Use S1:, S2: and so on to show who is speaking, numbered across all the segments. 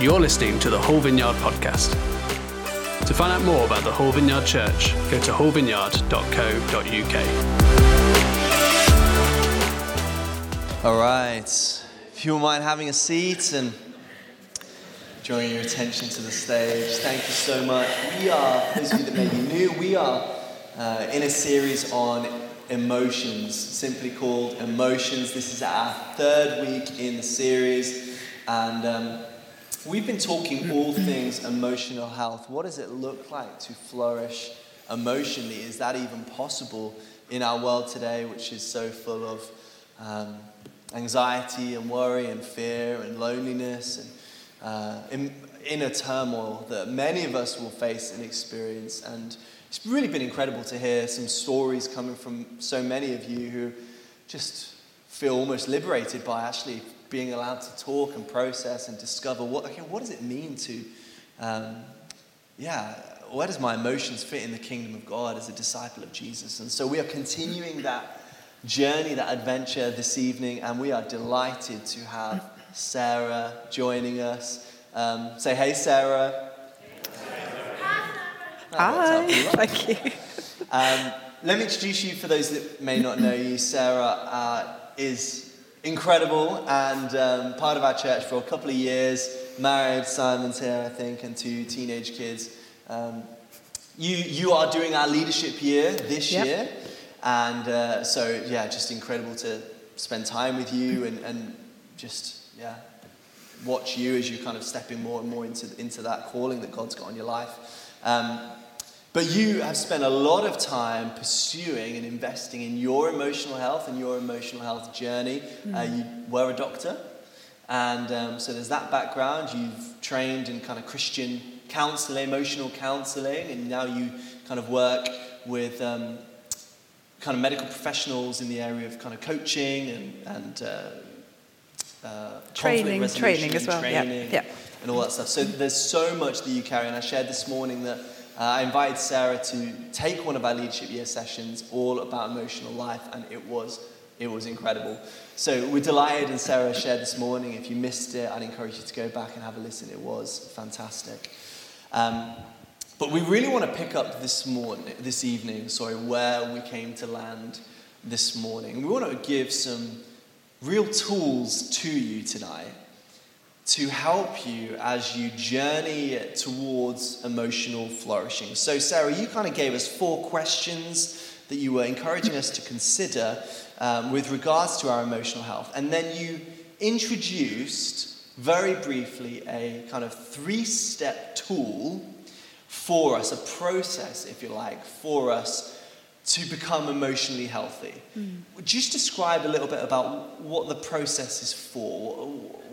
S1: You're listening to the Whole Vineyard podcast. To find out more about the Whole Vineyard Church, go to wholevineyard.co.uk.
S2: All right. If you mind having a seat and drawing your attention to the stage, thank you so much. We are, those of you that may be new, we are uh, in a series on emotions, simply called Emotions. This is our third week in the series, and um, we've been talking all things emotional health. What does it look like to flourish emotionally? Is that even possible in our world today, which is so full of um, anxiety and worry and fear and loneliness and uh, in, inner turmoil that many of us will face and experience? And it's really been incredible to hear some stories coming from so many of you who just feel almost liberated by actually being allowed to talk and process and discover what, okay, what does it mean to, um, yeah, where does my emotions fit in the kingdom of God as a disciple of Jesus? And so we are continuing that journey, that adventure this evening, and we are delighted to have Sarah joining us. Um, say, hey, Sarah.
S3: Hi, thank you.
S2: Um, let me introduce you for those that may not know you. Sarah uh, is incredible and um, part of our church for a couple of years. Married, Simon's here, I think, and two teenage kids. Um, you, you are doing our leadership year this
S3: Yep.
S2: year, and uh, so yeah, just incredible to spend time with you and, and just yeah, watch you as you're kind of stepping more and more into, into that calling that God's got on your life. Um, but you have spent a lot of time pursuing and investing in your emotional health and your emotional health journey. Uh, you were a doctor, and um, so there's that background. You've trained in kind of Christian counseling, emotional counseling, and now you kind of work with um, kind of medical professionals in the area of kind of coaching and, and uh, uh,
S3: Training- training as well, yeah, yeah.
S2: and all that stuff. So there's so much that you carry, and I shared this morning that uh, I invited Sarah to take one of our leadership year sessions all about emotional life, and it was it was incredible. So we're delighted, and Sarah shared this morning. If you missed it, I'd encourage you to go back and have a listen. It was fantastic. Um, but we really want to pick up this morning, this evening, sorry, where we came to land this morning. We want to give some real tools to you tonight to help you as you journey towards emotional flourishing. So, Sarah, you kind of gave us four questions that you were encouraging us to consider um, with regards to our emotional health. And then you introduced very briefly a kind of three step tool for us, a process, if you like, for us to become emotionally healthy. Would you just describe a little bit about what the process is for,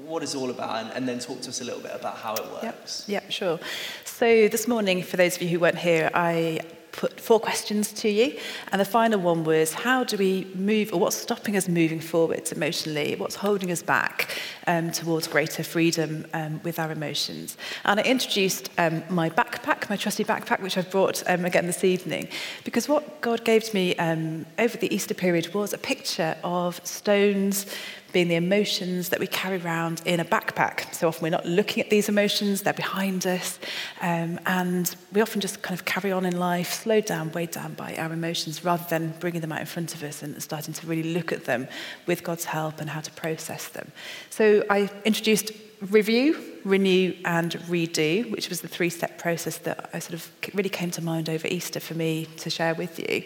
S2: what it's all about, and, and then talk to us a little bit about how it
S3: Yep,
S2: works?
S3: yep, sure. So this morning, for those of you who weren't here, I put four questions to you. And the final one was how do we move, or what's stopping us moving forwards emotionally? What's holding us back um, towards greater freedom um, with our emotions? And I introduced um, my backpack, my trusty backpack, which I've brought um, again this evening, because what God gave to me um, over the Easter period was a picture of stones being the emotions that we carry around in a backpack. So often we're not looking at these emotions, they're behind us. Um, and we often just kind of carry on in life, slowed down, weighed down by our emotions, rather than bringing them out in front of us and starting to really look at them with God's help and how to process them. So I introduced review, renew, and redo, which was the three step process that I sort of really came to mind over Easter for me to share with you.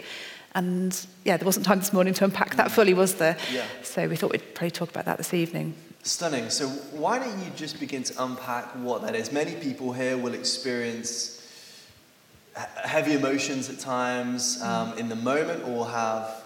S3: And yeah, there wasn't time this morning to unpack that fully, was there?
S2: Yeah.
S3: So we thought we'd probably talk about that this evening.
S2: Stunning. So, why don't you just begin to unpack what that is? Many people here will experience heavy emotions at times um, in the moment or have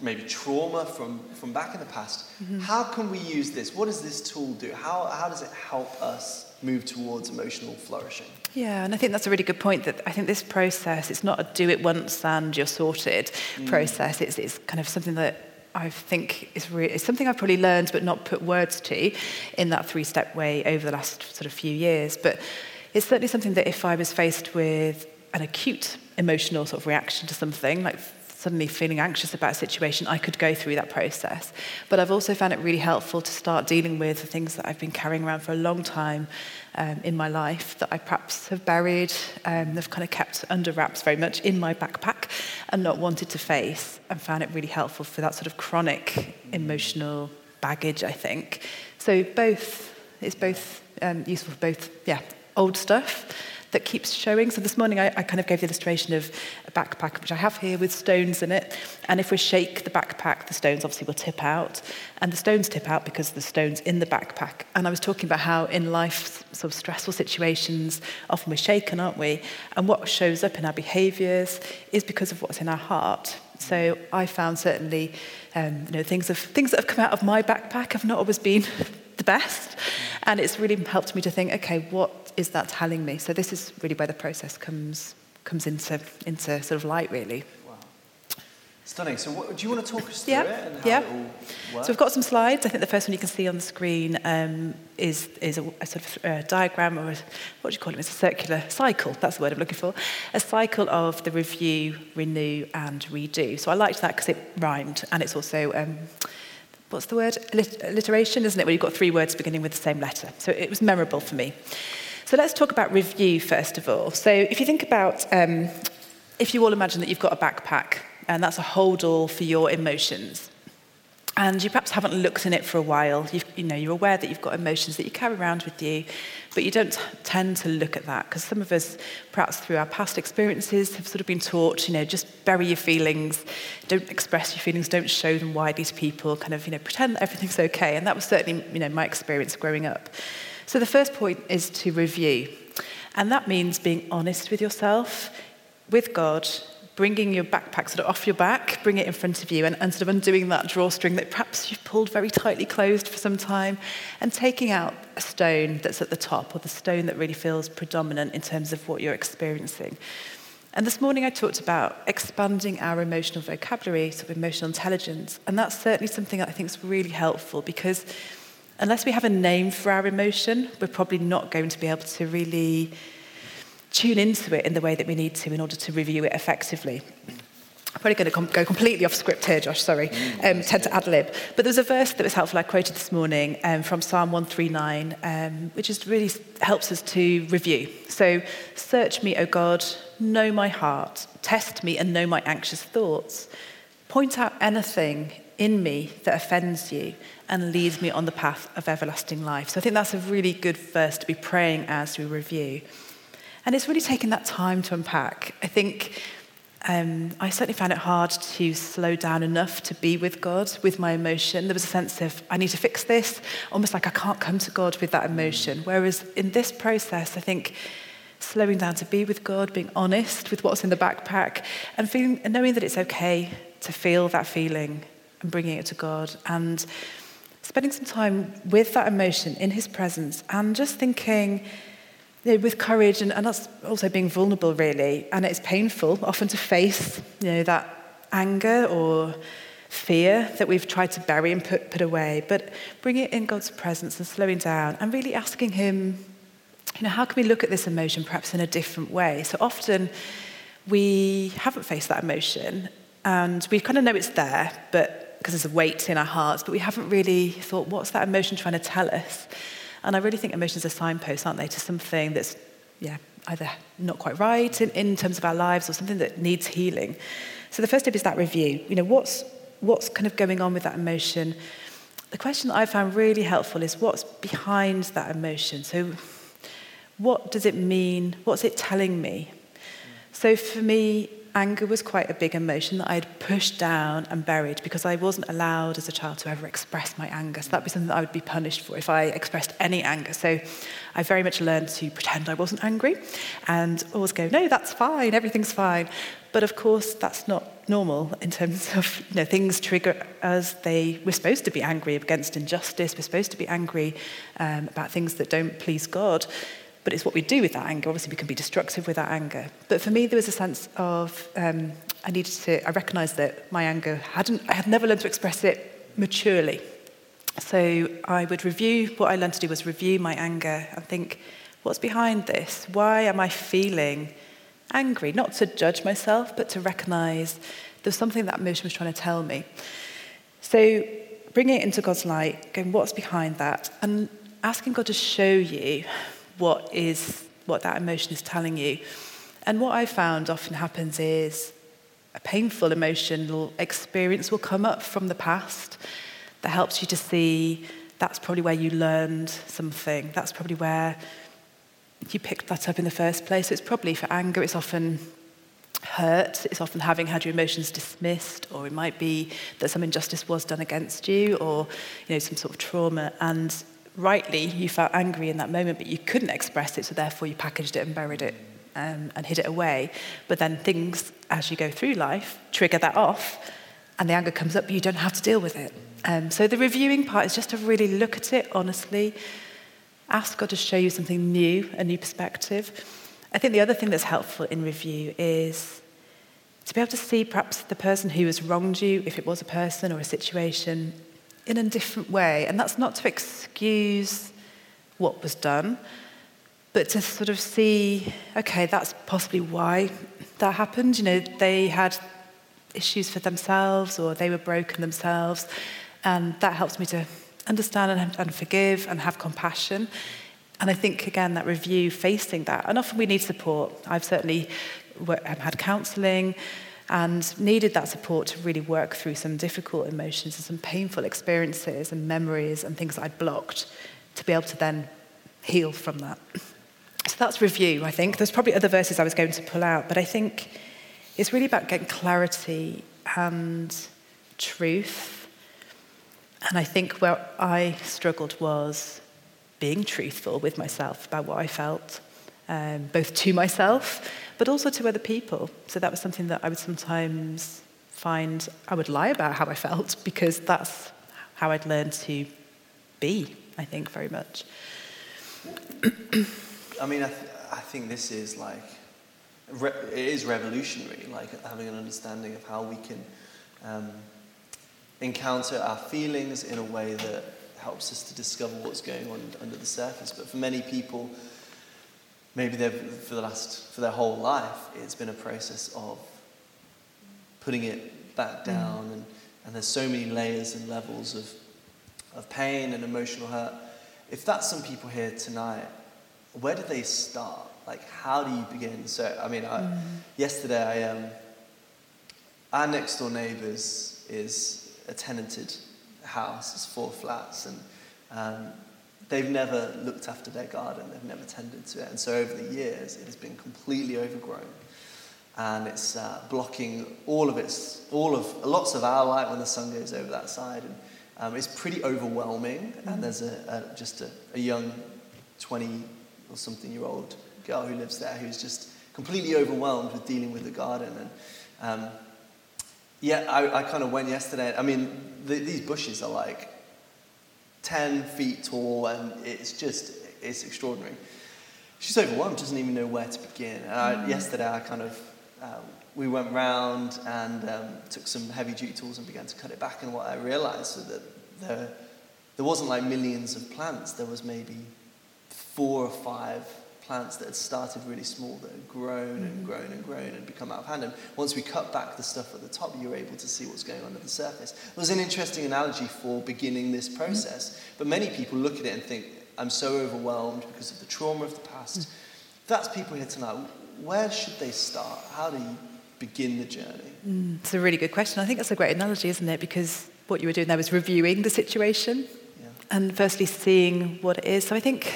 S2: maybe trauma from, from back in the past. How can we use this? What does this tool do? How, how does it help us move towards emotional flourishing?
S3: Yeah, and I think that's a really good point that I think this process, it's not a do it once and you're sorted mm. process. It's, it's kind of something that I think is re- it's something I've probably learned but not put words to in that three step way over the last sort of few years. But it's certainly something that if I was faced with an acute emotional sort of reaction to something, like suddenly feeling anxious about a situation, I could go through that process. But I've also found it really helpful to start dealing with the things that I've been carrying around for a long time um, in my life that I perhaps have buried, um, have kind of kept under wraps very much in my backpack and not wanted to face, and found it really helpful for that sort of chronic emotional baggage, I think. So both, it's both um, useful for both, yeah, old stuff that keeps showing. So this morning I, I kind of gave the illustration of a backpack, which I have here with stones in it. And if we shake the backpack, the stones obviously will tip out. And the stones tip out because the stones in the backpack. And I was talking about how in life, sort of stressful situations, often we're shaken, aren't we? And what shows up in our behaviours is because of what's in our heart. So I found certainly, um, you know, things, of, things that have come out of my backpack have not always been the best. And it's really helped me to think, okay, what is that telling me? So this is really where the process comes, comes into, into sort of light, really.
S2: Stunning. So, what, do you want to talk us through
S3: yeah.
S2: it and how
S3: yeah.
S2: it all works?
S3: So we've got some slides. I think the first one you can see on the screen um, is, is a, a sort of uh, diagram or a, what do you call it? It's a circular cycle. That's the word I'm looking for. A cycle of the review, renew, and redo. So I liked that because it rhymed, and it's also um, what's the word? Alliteration, isn't it? Where you've got three words beginning with the same letter. So it was memorable for me. So let's talk about review first of all. So if you think about, um, if you all imagine that you've got a backpack and that's a hold all for your emotions. And you perhaps haven't looked in it for a while. You've, you know, you're aware that you've got emotions that you carry around with you, but you don't tend to look at that because some of us, perhaps through our past experiences, have sort of been taught, you know, just bury your feelings, don't express your feelings, don't show them widely to people, kind of, you know, pretend that everything's okay. And that was certainly, you know, my experience growing up. So the first point is to review. And that means being honest with yourself, with God, bringing your backpack sort of off your back, bring it in front of you, and, and sort of undoing that drawstring that perhaps you've pulled very tightly closed for some time, and taking out a stone that's at the top, or the stone that really feels predominant in terms of what you're experiencing. And this morning I talked about expanding our emotional vocabulary, sort of emotional intelligence, and that's certainly something that I think is really helpful because unless we have a name for our emotion, we're probably not going to be able to really tune into it in the way that we need to in order to review it effectively. I'm probably going to com- go completely off script here, Josh, sorry. Um, tend to ad lib. But there was a verse that was helpful I quoted this morning um, from Psalm 139, um, which just really helps us to review. So, search me, O God, know my heart, test me and know my anxious thoughts. Point out anything in me that offends you and leads me on the path of everlasting life. So I think that's a really good verse to be praying as we review. And it's really taken that time to unpack. I think um, I certainly found it hard to slow down enough to be with God, with my emotion. There was a sense of, I need to fix this, almost like I can't come to God with that emotion. Whereas in this process, I think slowing down to be with God, being honest with what's in the backpack, and, feeling, and knowing that it's okay to feel that feeling and bringing it to God, and spending some time with that emotion in His presence, and just thinking, you know, with courage and, and that's also being vulnerable really. And it's painful often to face you know that anger or fear that we've tried to bury and put, put away. But bring it in god's presence and slowing down and really asking him you know how can we look at this emotion perhaps in a different way? So often we haven't faced that emotion and we kind of know it's there but because there's a weight in our hearts but we haven't really thought what's that emotion trying to tell us and I really think emotions are signposts, aren't they, to something that's, yeah, either not quite right in, in terms of our lives or something that needs healing. So the first step is that review. You know, what's, what's kind of going on with that emotion? The question that I found really helpful is what's behind that emotion? So what does it mean? What's it telling me? So for me, anger was quite a big emotion that I'd pushed down and buried because I wasn't allowed as a child to ever express my anger. So that'd be something that I would be punished for if I expressed any anger. So I very much learned to pretend I wasn't angry and always go, no, that's fine, everything's fine. But of course, that's not normal in terms of you know, things trigger us. They, we're supposed to be angry against injustice. We're supposed to be angry um, about things that don't please God but it's what we do with that anger. Obviously, we can be destructive with that anger. But for me, there was a sense of um, I needed to, I recognized that my anger hadn't, I had never learned to express it maturely. So I would review, what I learned to do was review my anger and think, what's behind this? Why am I feeling angry? Not to judge myself, but to recognize There's something that emotion was trying to tell me. So bringing it into God's light, going, what's behind that? And asking God to show you what is what that emotion is telling you. And what I found often happens is a painful emotional experience will come up from the past that helps you to see that's probably where you learned something. That's probably where you picked that up in the first place. It's probably for anger, it's often hurt, it's often having had your emotions dismissed, or it might be that some injustice was done against you, or you know, some sort of trauma. And rightly, you felt angry in that moment, but you couldn't express it, so therefore you packaged it and buried it um, and hid it away. But then things, as you go through life, trigger that off, and the anger comes up, but you don't have to deal with it. Um, so the reviewing part is just to really look at it honestly, ask God to show you something new, a new perspective. I think the other thing that's helpful in review is to be able to see perhaps the person who has wronged you, if it was a person or a situation, in a different way. And that's not to excuse what was done, but to sort of see, okay, that's possibly why that happened. You know, they had issues for themselves or they were broken themselves. And that helps me to understand and, and forgive and have compassion. And I think, again, that review, facing that, and often we need support. I've certainly had counselling and needed that support to really work through some difficult emotions and some painful experiences and memories and things I'd blocked to be able to then heal from that. So that's review, I think. There's probably other verses I was going to pull out, but I think it's really about getting clarity and truth. And I think where I struggled was being truthful with myself about what I felt, um, both to myself, but also to other people. So that was something that I would sometimes find I would lie about how I felt because that's how I'd learned to be, I think, very much.
S2: I mean, I, th- I think this is like, re- it is revolutionary, like having an understanding of how we can um, encounter our feelings in a way that helps us to discover what's going on under the surface. But for many people, maybe they've, for the last, for their whole life, it's been a process of putting it back mm. down, mm. and, and there's so many layers and levels of, of pain and emotional hurt. If that's some people here tonight, where do they start? Like, how do you begin? So, I mean, I, mm. yesterday, I, um, our next door neighbours is a tenanted house, it's four flats, and um, they've never looked after their garden, they've never tended to it. And so over the years, it has been completely overgrown. And it's uh, blocking all of its, all of, lots of our light when the sun goes over that side. And um, it's pretty overwhelming. Mm-hmm. And there's a, a just a, a young 20 or something year old girl who lives there who's just completely overwhelmed with dealing with the garden. And um, yeah, I, I kind of went yesterday. I mean, the, these bushes are like 10 feet tall and it's just, it's extraordinary. She's overwhelmed, doesn't even know where to begin. And I, mm. yesterday I kind of, um, we went round and um, took some heavy duty tools and began to cut it back. And what I realized was that there, there wasn't like millions of plants. There was maybe four or five plants that had started really small that had grown and mm. grown and grown and become out of hand. And once we cut back the stuff at the top, you were able to see what's going on at the surface. It was an interesting analogy for beginning this mm. process. But many people look at it and think, I'm so overwhelmed because of the trauma of the past. That's people here tonight, where should they start? How do you begin the journey?
S3: Mm, it's a really good question. I think that's a great analogy, isn't it? Because what you were doing there was reviewing the situation yeah. and firstly seeing what it is. So I think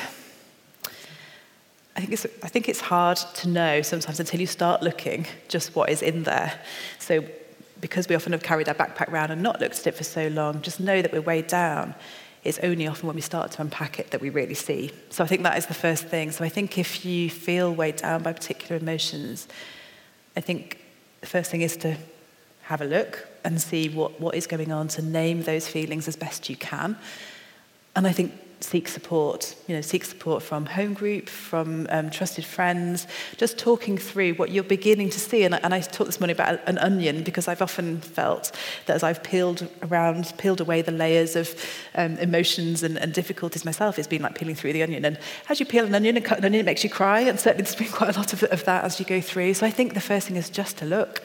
S3: I think, it's, I think it's hard to know sometimes until you start looking just what is in there. So, because we often have carried our backpack around and not looked at it for so long, just know that we're weighed down. It's only often when we start to unpack it that we really see. So, I think that is the first thing. So, I think if you feel weighed down by particular emotions, I think the first thing is to have a look and see what, what is going on, to name those feelings as best you can. And I think seek support. You know, seek support from home group, from um, trusted friends, just talking through what you're beginning to see. And, and I talked this morning about an onion because I've often felt that as I've peeled around, peeled away the layers of um, emotions and, and difficulties myself, it's been like peeling through the onion. And as you peel an onion and cut an onion, it makes you cry. And certainly there's been quite a lot of, of that as you go through. So I think the first thing is just to look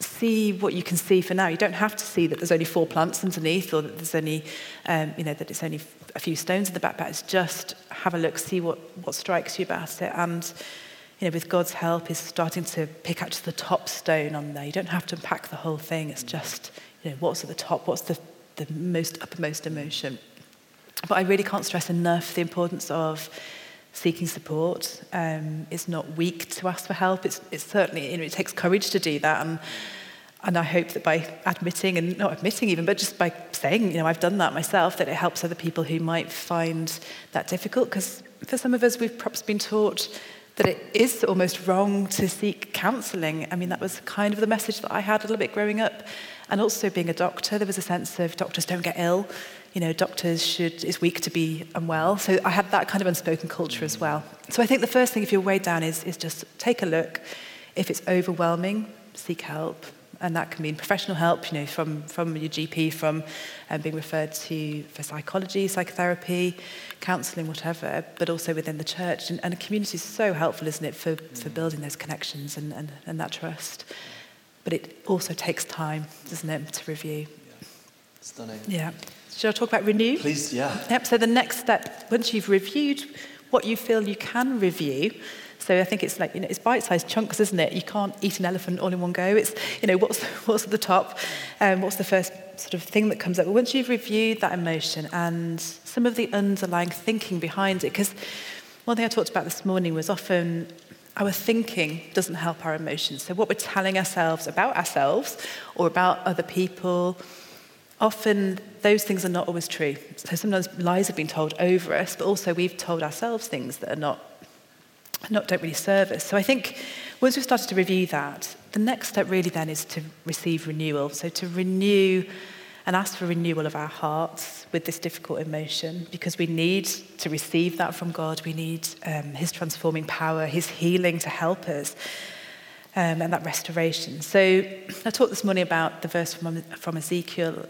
S3: see what you can see for now. You don't have to see that there's only four plants underneath or that there's only, um, you know, that it's only a few stones in the backpack. It's just have a look, see what, what strikes you about it. And, you know, with God's help, is starting to pick out just the top stone on there. You don't have to unpack the whole thing. It's just, you know, what's at the top, what's the, the most uppermost emotion. But I really can't stress enough the importance of seeking support. Um, it's not weak to ask for help. It's, it's certainly, you know, it takes courage to do that. And, and I hope that by admitting, and not admitting even, but just by saying, you know, I've done that myself, that it helps other people who might find that difficult. Because for some of us, we've perhaps been taught that it is almost wrong to seek counselling. I mean, that was kind of the message that I had a little bit growing up. And also being a doctor, there was a sense of doctors don't get ill you know, doctors should, it's weak to be unwell. So I had that kind of unspoken culture as well. So I think the first thing, if you're weighed down, is, is just take a look. If it's overwhelming, seek help. And that can mean professional help, you know, from, from your GP, from um, being referred to for psychology, psychotherapy, counselling, whatever, but also within the church. And, and a community is so helpful, isn't it, for, for building those connections and, and, and that trust. But it also takes time, doesn't it, to review.
S2: Yeah. Stunning.
S3: Yeah. Shall I talk about renew?
S2: Please, yeah.
S3: Yep, so the next step, once you've reviewed what you feel you can review, so I think it's like, you know, it's bite-sized chunks, isn't it? You can't eat an elephant all in one go. It's, you know, what's, what's at the top? Um, what's the first sort of thing that comes up? But once you've reviewed that emotion and some of the underlying thinking behind it, because one thing I talked about this morning was often our thinking doesn't help our emotions. So what we're telling ourselves about ourselves or about other people often those things are not always true. So sometimes lies have been told over us, but also we've told ourselves things that are not, not don't really serve us. So I think once we've started to review that, the next step really then is to receive renewal. So to renew and ask for renewal of our hearts with this difficult emotion because we need to receive that from God. We need um, His transforming power, His healing to help us. Um, and that restoration. So I talked this morning about the verse from, from Ezekiel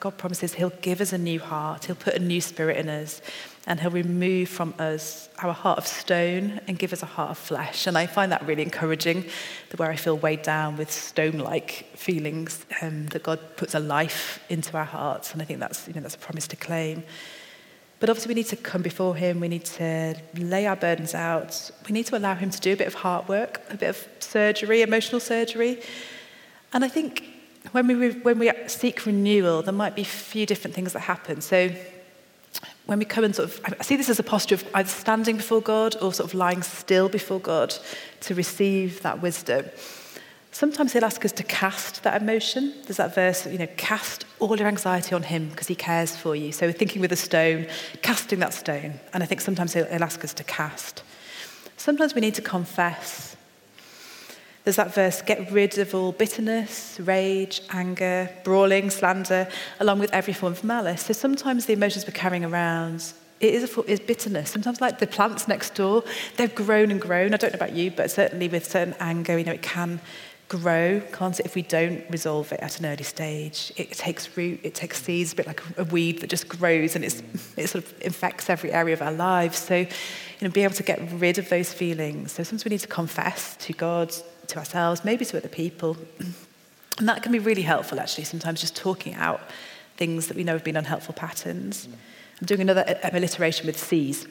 S3: God promises He'll give us a new heart, He'll put a new spirit in us, and He'll remove from us our heart of stone and give us a heart of flesh. And I find that really encouraging, that where I feel weighed down with stone like feelings, um, that God puts a life into our hearts. And I think that's, you know, that's a promise to claim. But obviously, we need to come before Him, we need to lay our burdens out, we need to allow Him to do a bit of heart work, a bit of surgery, emotional surgery. And I think when we, when we seek renewal, there might be a few different things that happen. So when we come and sort of, I see this as a posture of either standing before God or sort of lying still before God to receive that wisdom. Sometimes he'll ask us to cast that emotion. There's that verse, you know, cast all your anxiety on him because he cares for you. So we're thinking with a stone, casting that stone. And I think sometimes he'll, he'll ask us to cast. Sometimes we need to confess there's that verse get rid of all bitterness, rage, anger, brawling, slander, along with every form of malice. So sometimes the emotions we're carrying around, it is, a, is bitterness. Sometimes, like the plants next door, they've grown and grown. I don't know about you, but certainly with certain anger, you know, it can grow, can't it, if we don't resolve it at an early stage. It takes root, it takes seeds, a bit like a weed that just grows and it's, it sort of infects every area of our lives. So, you know, being able to get rid of those feelings. So sometimes we need to confess to God, to ourselves, maybe to other people. And that can be really helpful, actually, sometimes just talking out things that we know have been unhelpful patterns. I'm doing another alliteration with C's.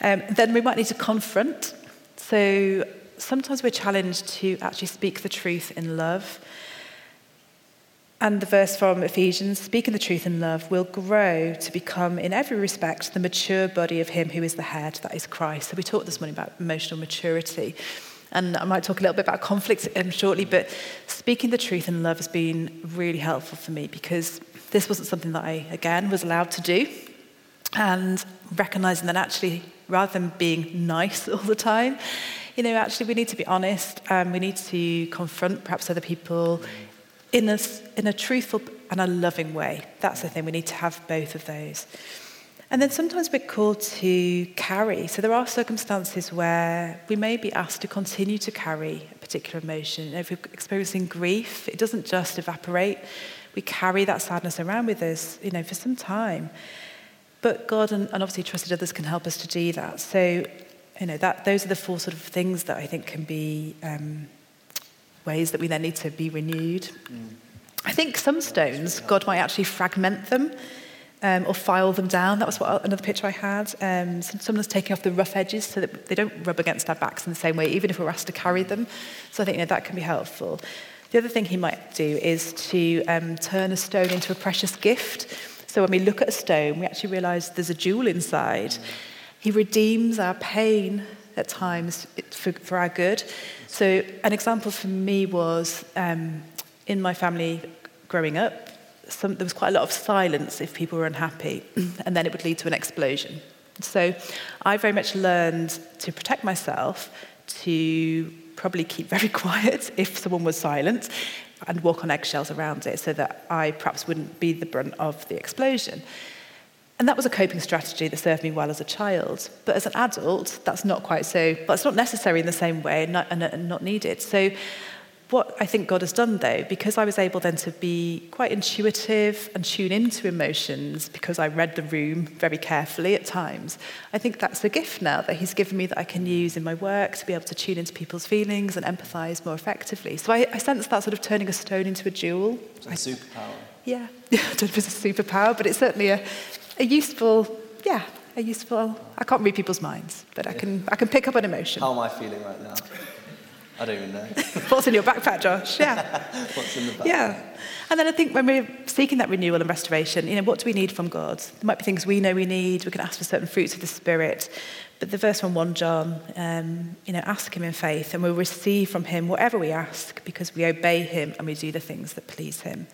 S3: Um, then we might need to confront. So sometimes we're challenged to actually speak the truth in love. And the verse from Ephesians, speaking the truth in love, will grow to become, in every respect, the mature body of Him who is the head, that is Christ. So we talked this morning about emotional maturity. And I might talk a little bit about conflict um, shortly, but speaking the truth in love has been really helpful for me because this wasn't something that I, again, was allowed to do. And recognizing that actually, rather than being nice all the time, you know, actually, we need to be honest. Um, we need to confront perhaps other people in a, in a truthful and a loving way. That's the thing. We need to have both of those. And then sometimes we're called to carry. So there are circumstances where we may be asked to continue to carry a particular emotion. If we're experiencing grief, it doesn't just evaporate. We carry that sadness around with us, you know, for some time. But God and, and obviously trusted others can help us to do that. So, you know, that those are the four sort of things that I think can be um, ways that we then need to be renewed. I think some stones, God might actually fragment them um, or file them down. That was what another picture I had. Um, someone's taking off the rough edges so that they don't rub against our backs in the same way, even if we're asked to carry them. So I think you know, that can be helpful. The other thing he might do is to um, turn a stone into a precious gift. So when we look at a stone, we actually realize there's a jewel inside. He redeems our pain at times for, for our good. So an example for me was um, in my family growing up, some, there was quite a lot of silence if people were unhappy, and then it would lead to an explosion. So I very much learned to protect myself, to probably keep very quiet if someone was silent, and walk on eggshells around it so that I perhaps wouldn't be the brunt of the explosion. And that was a coping strategy that served me well as a child. But as an adult, that's not quite so, it's not necessary in the same way and not, and not needed. So what I think God has done, though, because I was able then to be quite intuitive and tune into emotions because I read the room very carefully at times, I think that's a gift now that He's given me that I can use in my work to be able to tune into people's feelings and empathize more effectively. So I, I sense that sort of turning a stone into a jewel.
S2: It's a superpower.
S3: Yeah, I don't know if it's a superpower, but it's certainly a, a useful, yeah, a useful. I can't read people's minds, but I can, I can pick up an emotion.
S2: How am I feeling right now? I don't even know.
S3: What's in your backpack, Josh? Yeah.
S2: What's in the backpack?
S3: Yeah. And then I think when we're seeking that renewal and restoration, you know, what do we need from God? There might be things we know we need. We can ask for certain fruits of the Spirit. But the verse from 1 John, um, you know, ask him in faith and we'll receive from him whatever we ask because we obey him and we do the things that please him.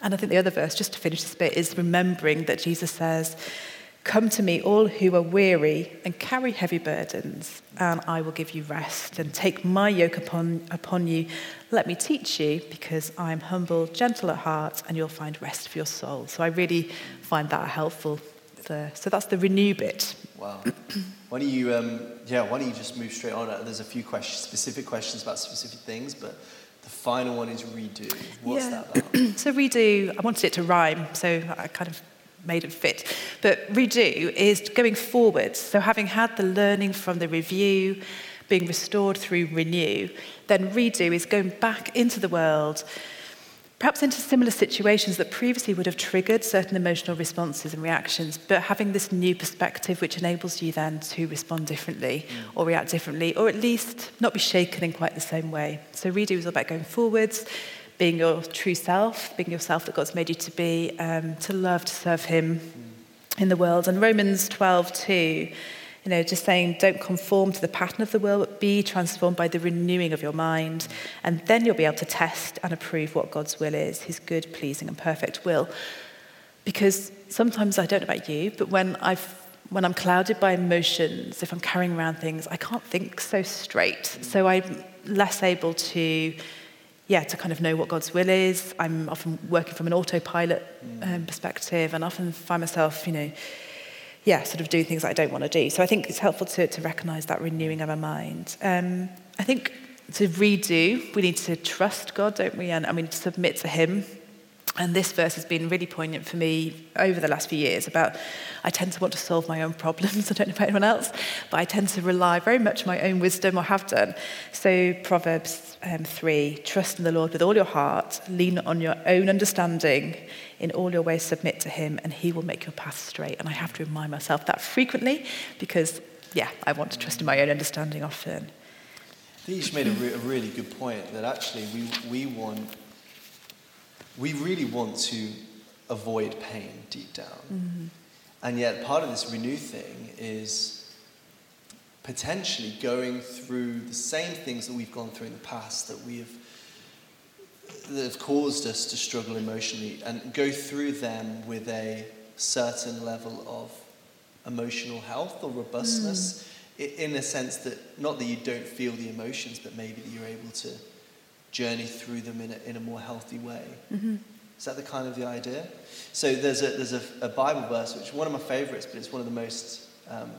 S3: And I think the other verse, just to finish this bit, is remembering that Jesus says, Come to me, all who are weary and carry heavy burdens, and I will give you rest. And take my yoke upon, upon you. Let me teach you, because I'm humble, gentle at heart, and you'll find rest for your soul. So I really find that helpful. So, so that's the renew bit.
S2: Wow. why don't you, um, yeah, why don't you just move straight on? There's a few questions, specific questions about specific things, but the final one is redo. What's
S3: Yeah.
S2: that about?
S3: So redo, I wanted it to rhyme, so I kind of made it fit. But redo is going forward. So having had the learning from the review, being restored through renew, then redo is going back into the world, perhaps into similar situations that previously would have triggered certain emotional responses and reactions, but having this new perspective which enables you then to respond differently mm. or react differently, or at least not be shaken in quite the same way. So redo is all about going forwards, being your true self, being yourself that God's made you to be, um, to love, to serve Him in the world. And Romans 12, 2, you know, just saying, don't conform to the pattern of the world, but be transformed by the renewing of your mind. And then you'll be able to test and approve what God's will is, His good, pleasing, and perfect will. Because sometimes I don't know about you, but when I've when I'm clouded by emotions, if I'm carrying around things, I can't think so straight. So I'm less able to yeah, to kind of know what God's will is. I'm often working from an autopilot um, perspective and often find myself, you know, yeah, sort of doing things that I don't want to do. So I think it's helpful to, to recognize that renewing of our mind. Um, I think to redo, we need to trust God, don't we? And I mean, submit to Him. And this verse has been really poignant for me over the last few years about I tend to want to solve my own problems. I don't know about anyone else, but I tend to rely very much on my own wisdom or have done. So Proverbs um, 3, trust in the Lord with all your heart, lean on your own understanding, in all your ways submit to him, and he will make your path straight. And I have to remind myself that frequently because, yeah, I want to trust in my own understanding often.
S2: I think you just made a, re- a really good point that actually we, we want, we really want to avoid pain deep down. Mm-hmm. And yet part of this renew thing is potentially going through the same things that we've gone through in the past that we have that have caused us to struggle emotionally and go through them with a certain level of emotional health or robustness. Mm. I in a sense that not that you don't feel the emotions but maybe that you're able to journey through them in a, in a more healthy way is that the kind of the idea so there's a there's a, a bible verse which is one of my favorites but it's one of the most um,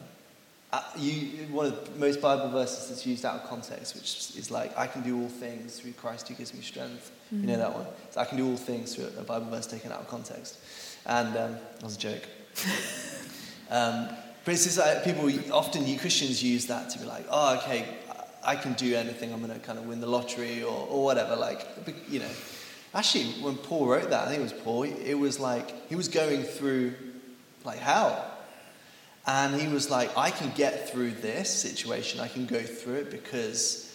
S2: uh, you, one of the most Bible verses that's used out of context, which is like, I can do all things through Christ who gives me strength. You know that one? So I can do all things through a Bible verse taken out of context. And um, that was a joke. um, but it's just like people, often you Christians use that to be like, oh, okay, I can do anything. I'm going to kind of win the lottery or, or whatever. Like, you know, actually, when Paul wrote that, I think it was Paul, it was like he was going through like hell. And he was like, I can get through this situation, I can go through it because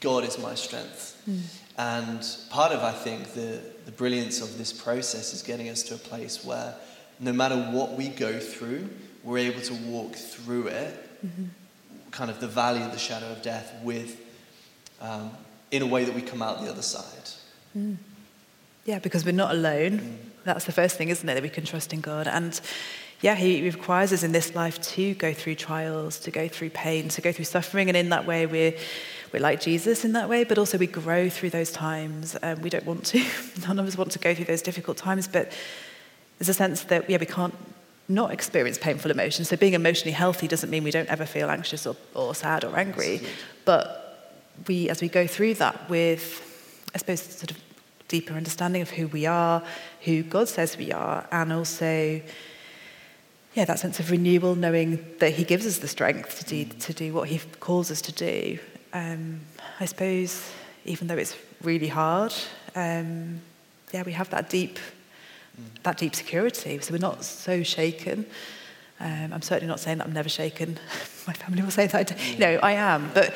S2: God is my strength. Mm. And part of, I think, the, the brilliance of this process is getting us to a place where no matter what we go through, we're able to walk through it, mm-hmm. Kind of the valley of the shadow of death, with, um, in a way that we come out the other side.
S3: Mm. Yeah, because we're not alone. Mm. That's the first thing, isn't it? That we can trust in God. And yeah, He requires us in this life to go through trials, to go through pain, to go through suffering. And in that way, we're, we're like Jesus in that way, but also we grow through those times. Um, we don't want to, none of us want to go through those difficult times, but there's a sense that, yeah, we can't not experience painful emotions. So being emotionally healthy doesn't mean we don't ever feel anxious or, or sad or angry. But we, as we go through that with, I suppose, sort of deeper understanding of who we are, who God says we are, and also, yeah, that sense of renewal, knowing that He gives us the strength to do, to do what He calls us to do. Um, I suppose, even though it's really hard, um, yeah, we have that deep that deep security. So we're not so shaken. Um, I'm certainly not saying that I'm never shaken. My family will say that. I, I am. But,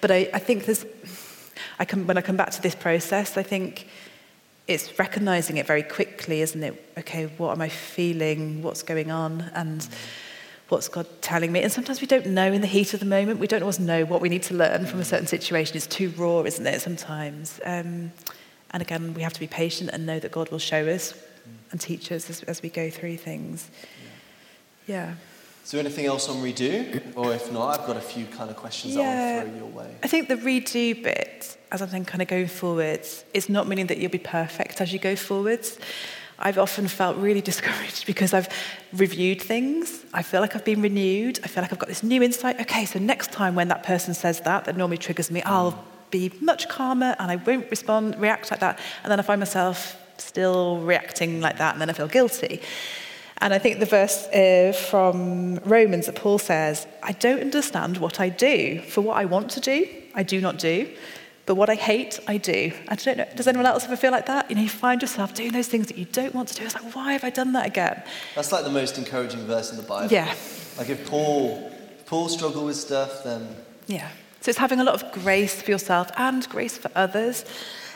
S3: but I, I think there's, I come, when I come back to this process, I think it's recognizing it very quickly, isn't it? Okay, what am I feeling? What's going on? And what's God telling me? And sometimes we don't know in the heat of the moment. We don't always know what we need to learn from a certain situation. It's too raw, isn't it, sometimes? Um, and again, we have to be patient and know that God will show us and teach us as, as we go through things. Yeah. yeah.
S2: Is there anything else on redo? Or if not, I've got a few kind of questions yeah. I want to throw your way.
S3: I think the redo bit, as I'm kind of going forwards, is not meaning that you'll be perfect as you go forwards. I've often felt really discouraged because I've reviewed things. I feel like I've been renewed. I feel like I've got this new insight. Okay, so next time when that person says that, that normally triggers me, I'll be much calmer and I won't respond, react like that. And then I find myself still reacting like that, and then I feel guilty. And I think the verse uh, from Romans that Paul says, I don't understand what I do. For what I want to do, I do not do. But what I hate, I do. I don't know. Does anyone else ever feel like that? You know, you find yourself doing those things that you don't want to do. It's like, why have I done that again?
S2: That's like the most encouraging verse in the Bible.
S3: Yeah.
S2: Like if Paul, if Paul struggled with stuff, then.
S3: Yeah. So it's having a lot of grace for yourself and grace for others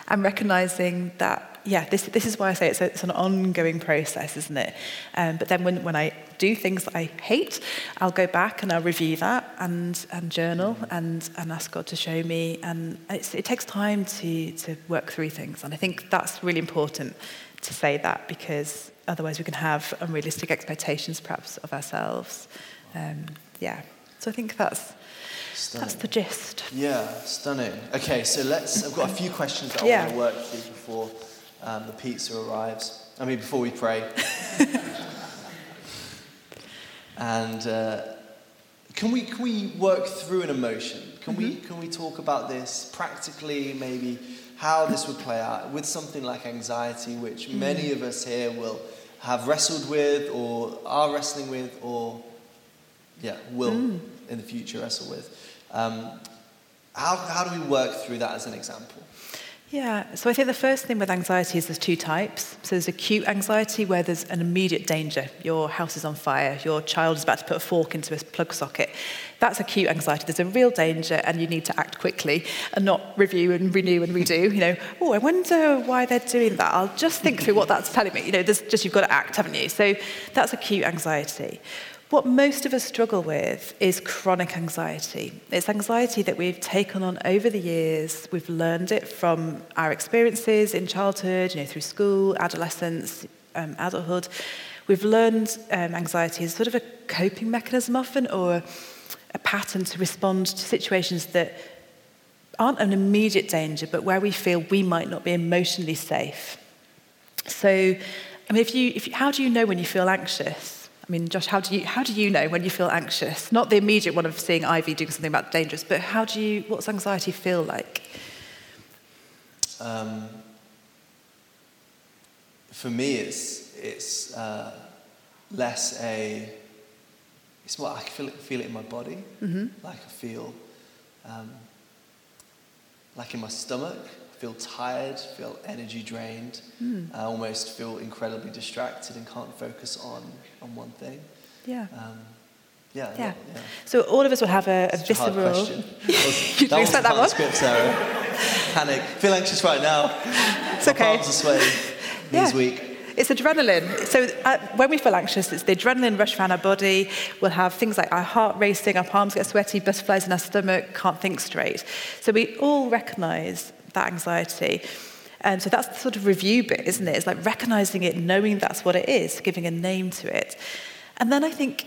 S3: and recognizing that yeah, this, this is why I say it's, a, it's an ongoing process, isn't it? Um, but then when, when I do things that I hate, I'll go back and I'll review that and, and journal and, and ask God to show me. And it takes time to, to work through things. And I think that's really important to say that because otherwise we can have unrealistic expectations perhaps of ourselves. Um, yeah, so I think that's, Stunning. That's the gist.
S2: Yeah, stunning. Okay, so let's. I've got a few questions that I yeah. want to work through before um, the pizza arrives. I mean, before we pray. and uh, can, we, can we work through an emotion? Can, mm-hmm. we, can we talk about this practically, maybe how this would play out with something like anxiety, which mm. many of us here will have wrestled with, or are wrestling with, or yeah, will mm. in the future wrestle with? Um, how, how do we work through that as an example?
S3: Yeah, so I think the first thing with anxiety is there's two types. So there's acute anxiety where there's an immediate danger. Your house is on fire, your child is about to put a fork into a plug socket. That's acute anxiety. There's a real danger and you need to act quickly and not review and renew and redo. You know, oh, I wonder why they're doing that. I'll just think through what that's telling me. You know, there's just you've got to act, haven't you? So that's acute anxiety. What most of us struggle with is chronic anxiety. It's anxiety that we've taken on over the years. We've learned it from our experiences in childhood, you know, through school, adolescence, um, adulthood. We've learned um, anxiety as sort of a coping mechanism often or a pattern to respond to situations that aren't an immediate danger, but where we feel we might not be emotionally safe. So, I mean, if you, if you, how do you know when you feel anxious? I mean, Josh, how do you how do you know when you feel anxious? Not the immediate one of seeing Ivy doing something about dangerous, but how do you? What's anxiety feel like? Um,
S2: for me, it's it's uh, less a. It's more I feel it, feel it in my body. Mm-hmm. Like I feel um, like in my stomach. Feel tired, feel energy drained. I almost feel incredibly distracted and can't focus on, on one thing.
S3: Yeah.
S2: Um, yeah,
S3: Yeah.
S2: that- yeah.
S3: So all of us will have a, a
S2: Such a hard question.
S3: You
S2: that
S3: didn't
S2: wasn't
S3: expect that one?
S2: script, Sarah. Panic. Feel anxious right now.
S3: It's
S2: My
S3: okay.
S2: palms are sweaty.
S3: Yeah.
S2: Knees weak.
S3: It's adrenaline. So uh, when we feel anxious, it's the adrenaline rush around our body. We'll have things like our heart racing, our palms get sweaty, butterflies in our stomach, can't think straight. So we all recognise that anxiety. And so that's the sort of review bit, isn't it? It's like recognising it, knowing that's what it is, giving a name to it. And then I think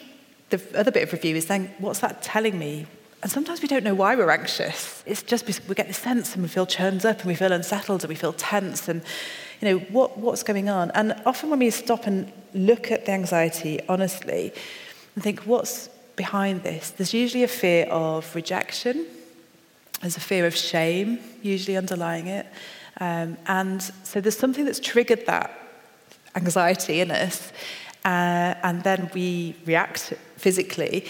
S3: the other bit of review is then, what's that telling me? And sometimes we don't know why we're anxious. It's just we get the sense and we feel churned up and we feel unsettled and we feel tense and, you know, what, what's going on? And often when we stop and look at the anxiety honestly and think, what's behind this? There's usually a fear of rejection. There's a fear of shame, usually underlying it. Um, and so there's something that's triggered that anxiety in us, uh, and then we react physically.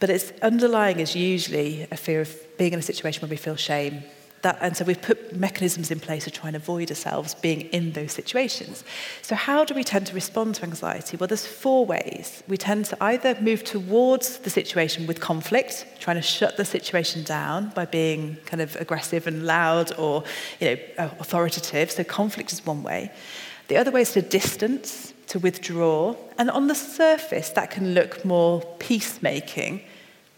S3: But it's underlying is usually a fear of being in a situation where we feel shame. That, and so we've put mechanisms in place to try and avoid ourselves being in those situations. So how do we tend to respond to anxiety? Well, there's four ways. We tend to either move towards the situation with conflict, trying to shut the situation down by being kind of aggressive and loud or you know, uh, authoritative. So conflict is one way. The other way is to distance, to withdraw. And on the surface, that can look more peacemaking,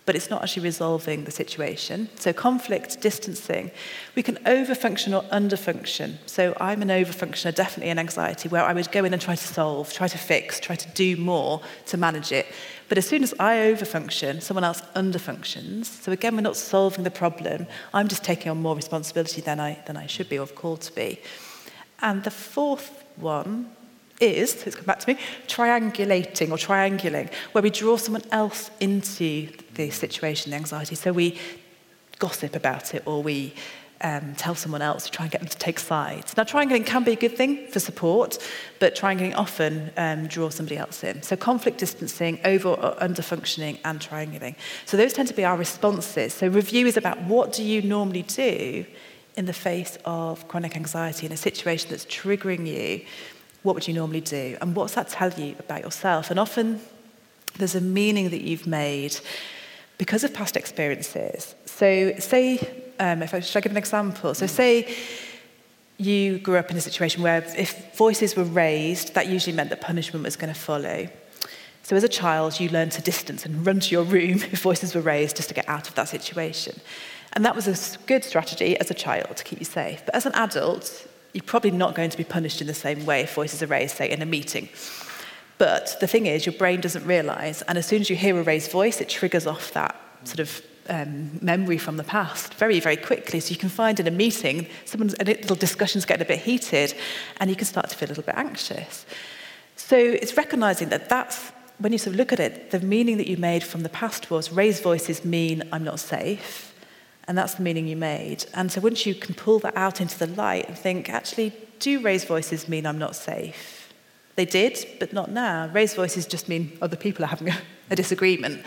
S3: but it's not actually resolving the situation. So conflict, distancing. We can overfunction or underfunction. So I'm an overfunctioner, definitely in anxiety, where I would go in and try to solve, try to fix, try to do more to manage it. But as soon as I overfunction, someone else underfunctions. So again, we're not solving the problem. I'm just taking on more responsibility than I, than I should be or called to be. And the fourth one is, let's come back to me, triangulating or triangulating, where we draw someone else into the situation, the anxiety. So we gossip about it or we um, tell someone else to try and get them to take sides. Now, triangling can be a good thing for support, but triangling often um, draws somebody else in. So conflict distancing, over or under functioning, and triangling. So those tend to be our responses. So review is about what do you normally do in the face of chronic anxiety in a situation that's triggering you, what would you normally do? And what's that tell you about yourself? And often there's a meaning that you've made because of past experiences. So, say, um, if I should I give an example? So, say you grew up in a situation where if voices were raised, that usually meant that punishment was going to follow. So, as a child, you learned to distance and run to your room if voices were raised just to get out of that situation. And that was a good strategy as a child to keep you safe. But as an adult, you're probably not going to be punished in the same way if voices are raised, say, in a meeting. But the thing is, your brain doesn't realize, and as soon as you hear a raised voice, it triggers off that sort of um, memory from the past very, very quickly. So you can find in a meeting, someone's a little discussion's getting a bit heated, and you can start to feel a little bit anxious. So it's recognizing that that's when you sort of look at it, the meaning that you made from the past was raised voices mean I'm not safe. And that's the meaning you made. And so once you can pull that out into the light and think, actually, do raised voices mean I'm not safe? They did, but not now. Raised voices just mean other people are having a, a disagreement.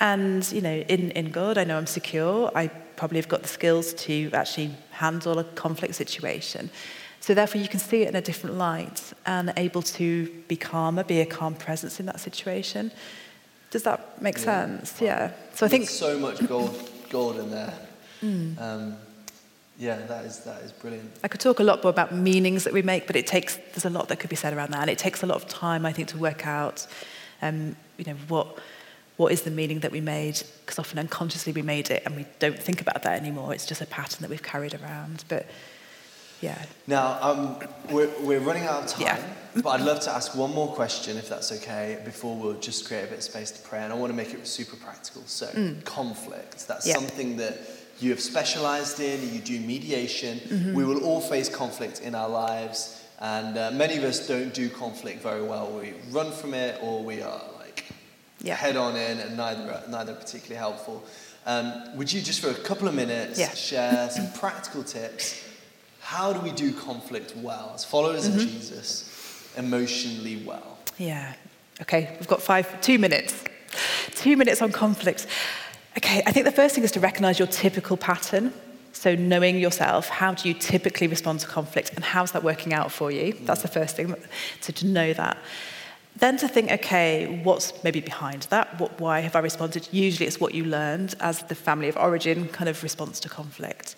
S3: And, you know, in, in God, I know I'm secure. I probably have got the skills to actually handle a conflict situation. So therefore, you can see it in a different light and able to be calmer, be a calm presence in that situation. Does that make
S2: Yeah.
S3: sense? Yeah. So I think
S2: There's so much gold, gold in there. Um, yeah, that is that is brilliant.
S3: I could talk a lot more about meanings that we make, but it takes there's a lot that could be said around that, and it takes a lot of time, I think, to work out, um, you know, what what is the meaning that we made? Because often unconsciously we made it, and we don't think about that anymore. It's just a pattern that we've carried around. But yeah,
S2: Now um, we're we're running out of time,
S3: Yeah.
S2: but I'd love to ask one more question, if that's okay, before we'll just create a bit of space to pray, and I want to make it super practical. So conflict, that's
S3: Yeah.
S2: something that you have specialized in. You do mediation.
S3: Mm-hmm.
S2: We will all face conflict in our lives. And uh, many of us don't do conflict very well. We run from it, or we are like
S3: Yeah.
S2: head on in, and neither are, neither are particularly helpful. Um, would you just for a couple of minutes
S3: Yeah.
S2: share some practical tips? How do we do conflict well as followers
S3: Mm-hmm.
S2: of Jesus, emotionally well?
S3: yeah. Okay, we've got five, two minutes, two minutes on conflict. Okay, I think the first thing is to recognize your typical pattern. So, knowing yourself, how do you typically respond to conflict and how's that working out for you? That's the first thing, so to know that. Then to think, okay, what's maybe behind that? What, why have I responded? Usually it's what you learned as the family of origin kind of response to conflict.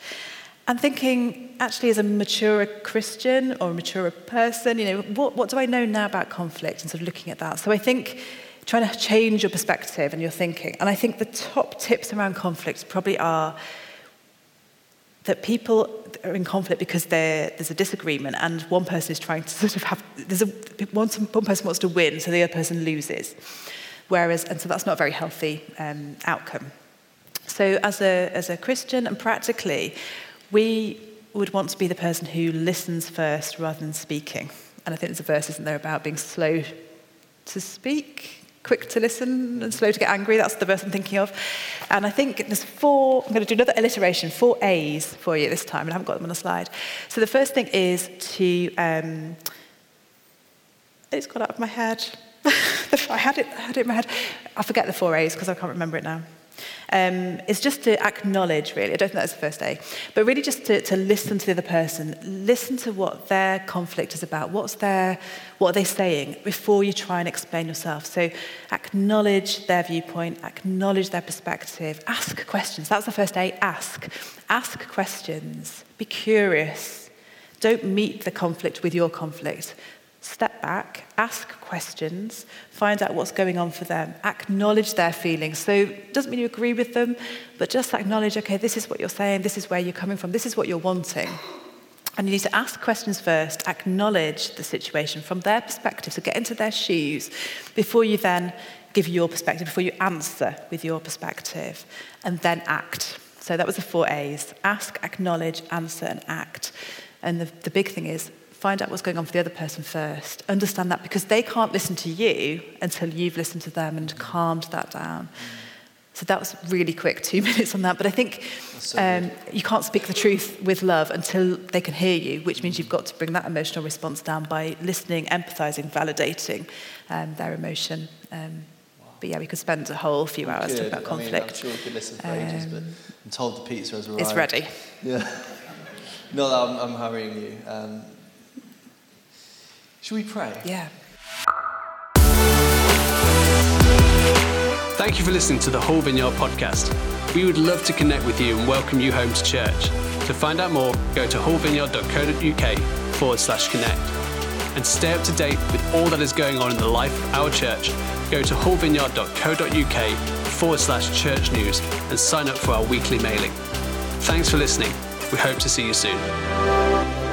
S3: And thinking, actually, as a mature Christian or a mature person, you know, what, what do I know now about conflict? And sort of looking at that. So I think trying to change your perspective and your thinking. And I think the top tips around conflict probably are that people are in conflict because there's a disagreement and one person is trying to sort of have, there's a, one, person wants to win, so the other person loses. Whereas, and so that's not a very healthy um, outcome. So as a, as a Christian and practically, we would want to be the person who listens first rather than speaking. And I think there's a verse, isn't there, about being slow to speak, quick to listen and slow to get angry. That's the verse I'm thinking of. And I think there's four, I'm going to do another alliteration, four A's for you this time, and I haven't got them on the slide. So the first thing is to, um, it's got out of my head. I had it, I had it in my head. I forget the four A's because I can't remember it now um, is just to acknowledge, really. I don't think that's the first day, but really just to, to listen to the other person, listen to what their conflict is about, what's their, what are they saying before you try and explain yourself. So acknowledge their viewpoint, acknowledge their perspective, ask questions. That's the first day. Ask, ask questions. Be curious. Don't meet the conflict with your conflict step back, ask questions, find out what's going on for them, acknowledge their feelings. So it doesn't mean you agree with them, but just acknowledge, okay, this is what you're saying, this is where you're coming from, this is what you're wanting. And you need to ask questions first, acknowledge the situation from their perspective, so get into their shoes before you then give your perspective, before you answer with your perspective, and then act. So that was the four A's ask, acknowledge, answer, and act. And the, the big thing is find out what's going on for the other person first. Understand that because they can't listen to you until you've listened to them and calmed that down. So that was really quick, two minutes on that. But I think so um, you can't speak the truth with love until they can hear you, which means you've got to bring that emotional response down by listening, empathizing, validating um, their emotion. Um, but yeah, we could spend a whole few hours talking about conflict. I
S2: mean, I'm sure we could listen for ages, but um, I'm told the pizza has arrived.
S3: It's ready.
S2: Yeah. That I'm, I'm hurrying you. Should we pray?
S3: Yeah.
S1: Thank you for listening to the Hull Vineyard podcast. We would love to connect with you and welcome you home to church. To find out more, go to hullvineyard.co.uk forward slash connect. And stay up to date with all that is going on in the life of our church, go to hullvineyard.co.uk forward slash church news and sign up for our weekly mailing. Thanks for listening. We hope to see you soon.